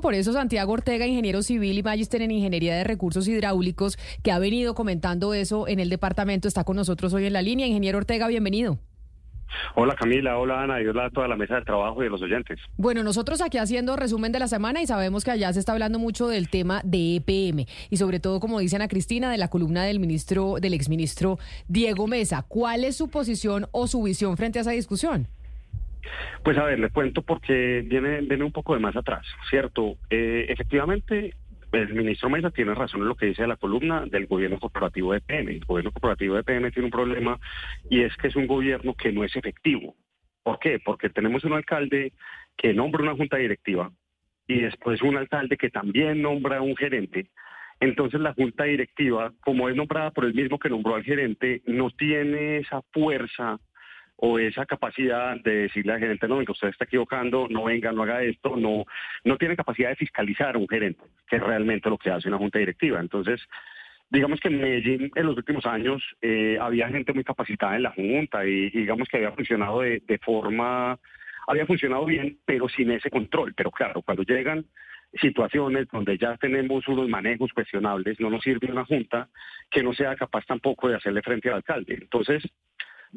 Por eso Santiago Ortega, ingeniero civil y magíster en ingeniería de recursos hidráulicos, que ha venido comentando eso en el departamento, está con nosotros hoy en la línea. Ingeniero Ortega, bienvenido. Hola Camila, hola Ana y hola a toda la mesa de trabajo y de los oyentes. Bueno, nosotros aquí haciendo resumen de la semana y sabemos que allá se está hablando mucho del tema de EPM y sobre todo, como dice Ana Cristina, de la columna del ministro, del exministro Diego Mesa. ¿Cuál es su posición o su visión frente a esa discusión? Pues a ver, le cuento porque viene, viene un poco de más atrás, ¿cierto? Eh, efectivamente, el ministro Mesa tiene razón en lo que dice la columna del gobierno corporativo de PM. El gobierno corporativo de PM tiene un problema y es que es un gobierno que no es efectivo. ¿Por qué? Porque tenemos un alcalde que nombra una junta directiva y después un alcalde que también nombra un gerente. Entonces la junta directiva, como es nombrada por el mismo que nombró al gerente, no tiene esa fuerza o esa capacidad de decirle al gerente, no, usted está equivocando, no venga, no haga esto, no, no tiene capacidad de fiscalizar a un gerente, que es realmente lo que hace una junta directiva. Entonces, digamos que en Medellín en los últimos años eh, había gente muy capacitada en la junta y, digamos que había funcionado de, de forma, había funcionado bien, pero sin ese control. Pero claro, cuando llegan situaciones donde ya tenemos unos manejos cuestionables, no nos sirve una junta que no sea capaz tampoco de hacerle frente al alcalde. Entonces,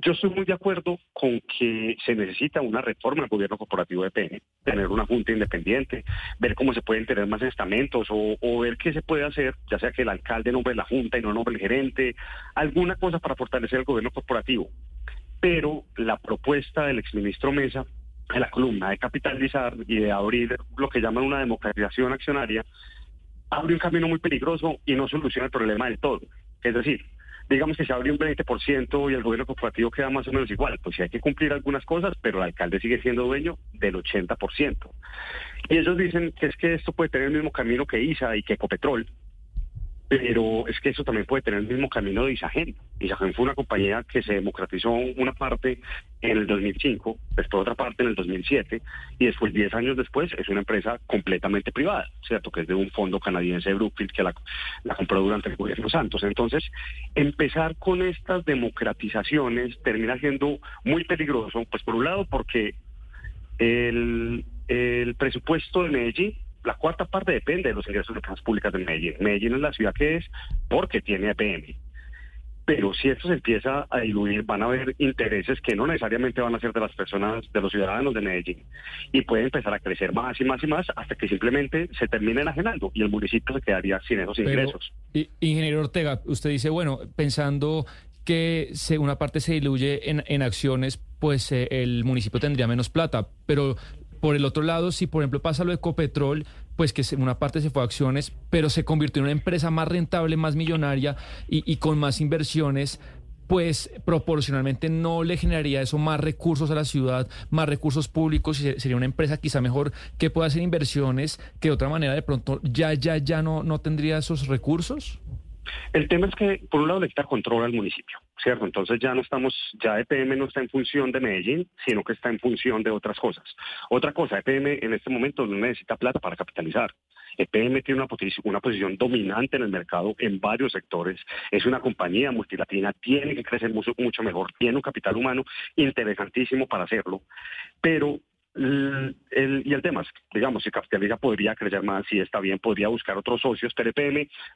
yo estoy muy de acuerdo con que se necesita una reforma del gobierno corporativo de PN, tener una junta independiente, ver cómo se pueden tener más estamentos o, ver qué se puede hacer, ya sea que el alcalde nombre la junta y no nombre el gerente, alguna cosa para fortalecer el gobierno corporativo. Pero la propuesta del exministro Mesa en la columna de capitalizar y de abrir lo que llaman una democratización accionaria, abre un camino muy peligroso y no soluciona el problema del todo. Es decir, digamos que se abre un 20% y el gobierno corporativo queda más o menos igual. Pues sí hay que cumplir algunas cosas, pero el alcalde sigue siendo dueño del 80%. Y ellos dicen que es que esto puede tener el mismo camino que ISA y que Ecopetrol, pero es que eso también puede tener el mismo camino de Isagen. Isagen fue una compañía que se democratizó una parte en el 2005, después otra parte en el 2007, y después, 10 años después, es una empresa completamente privada, ¿cierto? Que es de un fondo canadiense de Brookfield que la, compró durante el gobierno Santos. Entonces, empezar con estas democratizaciones termina siendo muy peligroso, pues por un lado porque el, el presupuesto de Medellín la cuarta parte depende de los ingresos de las públicas de Medellín. Medellín es la ciudad que es porque tiene EPM. Pero si esto se empieza a diluir, van a haber intereses que no necesariamente van a ser de las personas, de los ciudadanos de Medellín. Y puede empezar a crecer más y más y más hasta que simplemente se termine enajenando y el municipio se quedaría sin esos ingresos. ingeniero Ortega, usted dice, bueno, pensando que una parte se diluye en, acciones, pues eh, el municipio tendría menos plata. Pero por el otro lado, si por ejemplo pasa lo de Ecopetrol, pues que una parte se fue a acciones, pero se convirtió en una empresa más rentable, más millonaria y, con más inversiones, pues proporcionalmente no le generaría eso más recursos a la ciudad, más recursos públicos y sería una empresa quizá mejor que pueda hacer inversiones que de otra manera de pronto ya, ya, ya no, no tendría esos recursos? El tema es que, por un lado, le quita control al municipio, ¿cierto? Entonces ya no estamos, ya EPM no está en función de Medellín, sino que está en función de otras cosas. Otra cosa, EPM en este momento no necesita plata para capitalizar. EPM tiene una, posición, una posición dominante en el mercado en varios sectores, es una compañía multilatina, tiene que crecer mucho, mucho mejor, tiene un capital humano interesantísimo para hacerlo, pero y el tema es, digamos, si Capitaliza podría crecer más, si está bien, podría buscar otros socios, pero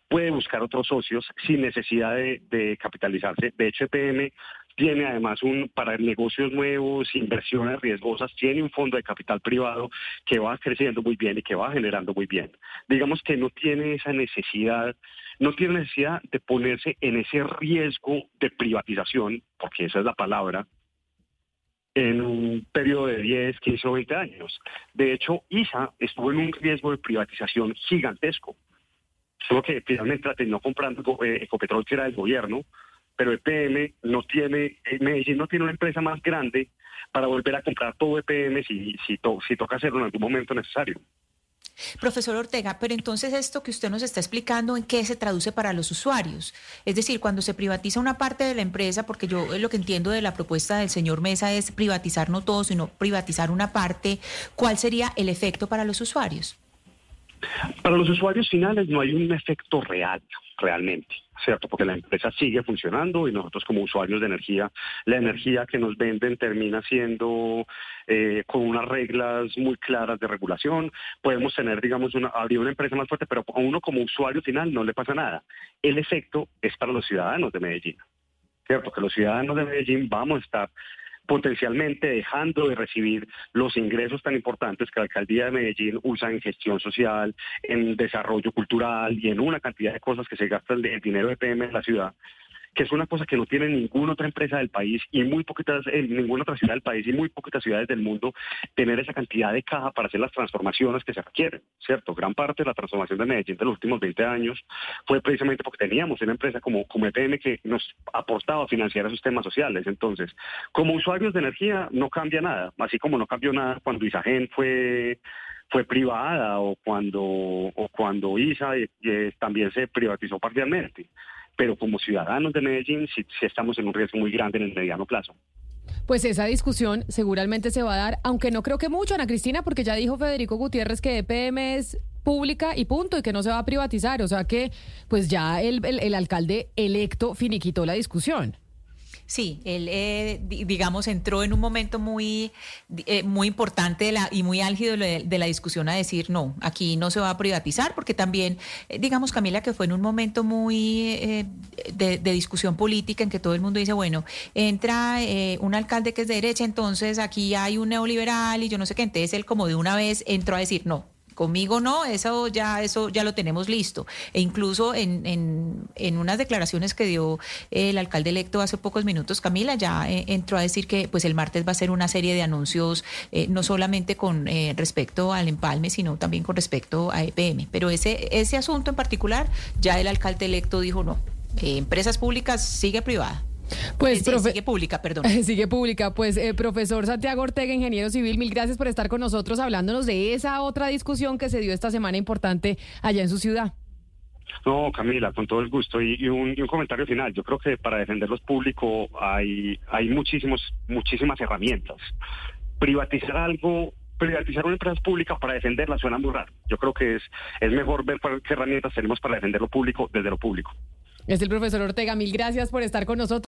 puede buscar otros socios sin necesidad de, capitalizarse. De hecho, EPM tiene además un para negocios nuevos, inversiones riesgosas, tiene un fondo de capital privado que va creciendo muy bien y que va generando muy bien. Digamos que no tiene esa necesidad, no tiene necesidad de ponerse en ese riesgo de privatización, porque esa es la palabra, en un periodo de 10, 15 o 20 años. De hecho, ISA estuvo en un riesgo de privatización gigantesco. Solo que finalmente la terminó comprando eh, Ecopetrol, que era del gobierno, pero EPM no tiene, eh, Medellín no tiene una empresa más grande para volver a comprar todo EPM si, si, si toca hacerlo en algún momento necesario. Profesor Ortega, pero entonces esto que usted nos está explicando, ¿en qué se traduce para los usuarios? Es decir, cuando se privatiza una parte de la empresa, porque yo lo que entiendo de la propuesta del señor Mesa es privatizar no todo, sino privatizar una parte, ¿cuál sería el efecto para los usuarios? Para los usuarios finales no hay un efecto real. Realmente, ¿cierto? Porque la empresa sigue funcionando y nosotros como usuarios de energía, la energía que nos venden termina siendo eh, con unas reglas muy claras de regulación. Podemos tener, digamos, una, abrir una empresa más fuerte, pero a uno como usuario final no le pasa nada. El efecto es para los ciudadanos de Medellín, ¿cierto? Que los ciudadanos de Medellín vamos a estar potencialmente dejando de recibir los ingresos tan importantes que la alcaldía de Medellín usa en gestión social, en desarrollo cultural y en una cantidad de cosas que se gasta el, dinero de PM en la ciudad que es una cosa que no tiene ninguna otra empresa del país y muy poquitas, en ninguna otra ciudad del país y muy poquitas ciudades del mundo, tener esa cantidad de caja para hacer las transformaciones que se requieren, ¿cierto? Gran parte de la transformación de Medellín de los últimos 20 años fue precisamente porque teníamos una empresa como, como EPM que nos aportaba a financiar esos temas sociales. Entonces, como usuarios de energía no cambia nada, así como no cambió nada cuando Isagen fue fue privada o cuando o cuando ISA eh, eh, también se privatizó parcialmente pero como ciudadanos de Medellín sí, estamos en un riesgo muy grande en el mediano plazo. Pues esa discusión seguramente se va a dar, aunque no creo que mucho, Ana Cristina, porque ya dijo Federico Gutiérrez que EPM es pública y punto, y que no se va a privatizar. O sea que, pues ya el, el alcalde electo finiquitó la discusión. Sí, él, eh, digamos, entró en un momento muy, eh, muy importante y muy álgido de, la discusión a decir, no, aquí no se va a privatizar, porque también, eh, digamos, Camila, que fue en un momento muy de, discusión política en que todo el mundo dice, bueno, entra un alcalde que es de derecha, entonces aquí hay un neoliberal y yo no sé qué, entonces él como de una vez entró a decir, no, Conmigo no, eso ya, eso ya lo tenemos listo. E incluso en, en, en unas declaraciones que dio el alcalde electo hace pocos minutos, Camila, ya eh, entró a decir que pues el martes va a ser una serie de anuncios, eh, no solamente con eh, respecto al empalme, sino también con respecto a EPM. Pero ese, ese asunto en particular, ya el alcalde electo dijo no, empresas públicas sigue privada. Pues, sigue pública, perdón. Sigue pública. Pues, eh, profesor Santiago Ortega, ingeniero civil, mil gracias por estar con nosotros hablándonos de esa otra discusión que se dio esta semana importante allá en su ciudad. No, Camila, con todo el gusto. Y, un, comentario final. Yo creo que para defender los públicos hay, hay muchísimos, muchísimas herramientas. Privatizar algo privatizar una empresa pública para defenderla suena muy raro. Yo creo que es, es mejor ver qué herramientas tenemos para defender lo público desde lo público. Es el profesor Ortega. Mil gracias por estar con nosotros.